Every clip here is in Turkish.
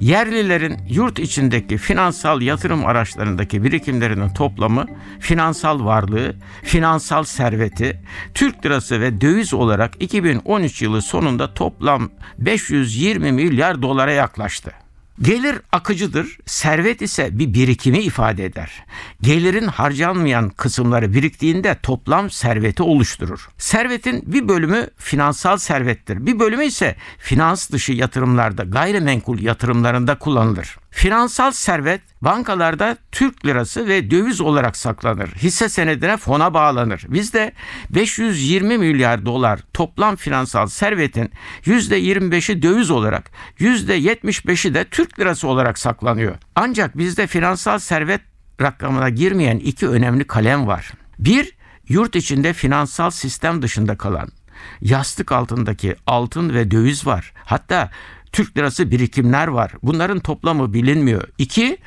Yerlilerin yurt içindeki finansal yatırım araçlarındaki birikimlerinin toplamı, finansal varlığı, finansal serveti, Türk lirası ve döviz olarak 2013 yılı sonunda toplam 520 milyar dolara yaklaştı. Gelir akıcıdır, servet ise bir birikimi ifade eder. Gelirin harcanmayan kısımları biriktiğinde toplam serveti oluşturur. Servetin bir bölümü finansal servettir, bir bölümü ise finans dışı yatırımlarda, gayrimenkul yatırımlarında kullanılır. Finansal servet bankalarda Türk lirası ve döviz olarak saklanır. Hisse senedine fona bağlanır. Bizde 520 milyar dolar toplam finansal servetin %25'i döviz olarak %75'i de Türk lirası olarak saklanıyor. Ancak bizde finansal servet rakamına girmeyen iki önemli kalem var. Bir, yurt içinde finansal sistem dışında kalan yastık altındaki altın ve döviz var. Hatta Türk lirası birikimler var. Bunların toplamı bilinmiyor. İki,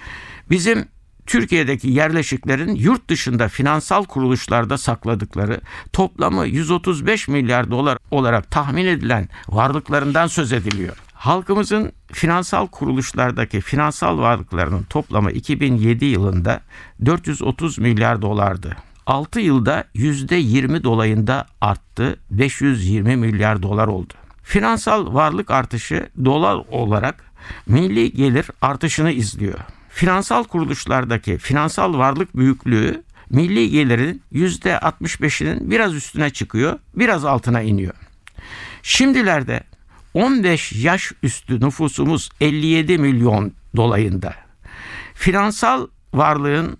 bizim Türkiye'deki yerleşiklerin yurt dışında finansal kuruluşlarda sakladıkları toplamı 135 milyar dolar olarak tahmin edilen varlıklarından söz ediliyor. Halkımızın finansal kuruluşlardaki finansal varlıklarının toplamı 2007 yılında 430 milyar dolardı. 6 yılda %20 dolayında arttı, 520 milyar dolar oldu. Finansal varlık artışı dolar olarak milli gelir artışını izliyor. Finansal kuruluşlardaki finansal varlık büyüklüğü milli gelirin %65'inin biraz üstüne çıkıyor, biraz altına iniyor. Şimdilerde 15 yaş üstü nüfusumuz 57 milyon dolayında. Finansal varlığın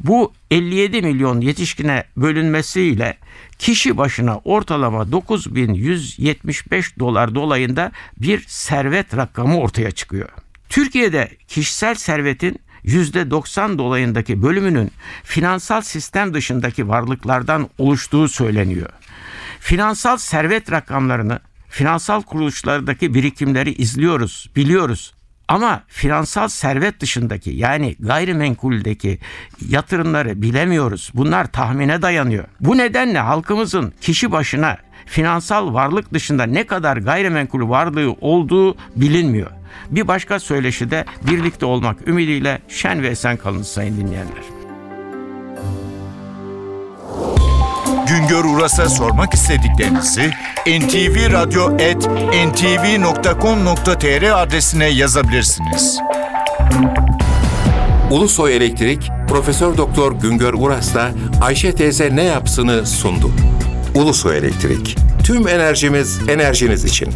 bu 57 milyon yetişkine bölünmesiyle kişi başına ortalama 9175 dolar dolayında bir servet rakamı ortaya çıkıyor. Türkiye'de kişisel servetin %90 dolayındaki bölümünün finansal sistem dışındaki varlıklardan oluştuğu söyleniyor. Finansal servet rakamlarını finansal kuruluşlardaki birikimleri izliyoruz, biliyoruz. Ama finansal servet dışındaki yani gayrimenkuldeki yatırımları bilemiyoruz. Bunlar tahmine dayanıyor. Bu nedenle halkımızın kişi başına finansal varlık dışında ne kadar gayrimenkul varlığı olduğu bilinmiyor. Bir başka söyleşide birlikte olmak ümidiyle şen ve esen kalınız sayın dinleyenler. Güngör Uras'a sormak istediklerinizi ntvradio.ntv.com.tr adresine yazabilirsiniz. Ulusoy Elektrik Profesör Doktor Güngör Uras'la Ayşe teyze ne yapsını sundu. Ulusoy Elektrik. Tüm enerjimiz enerjiniz için.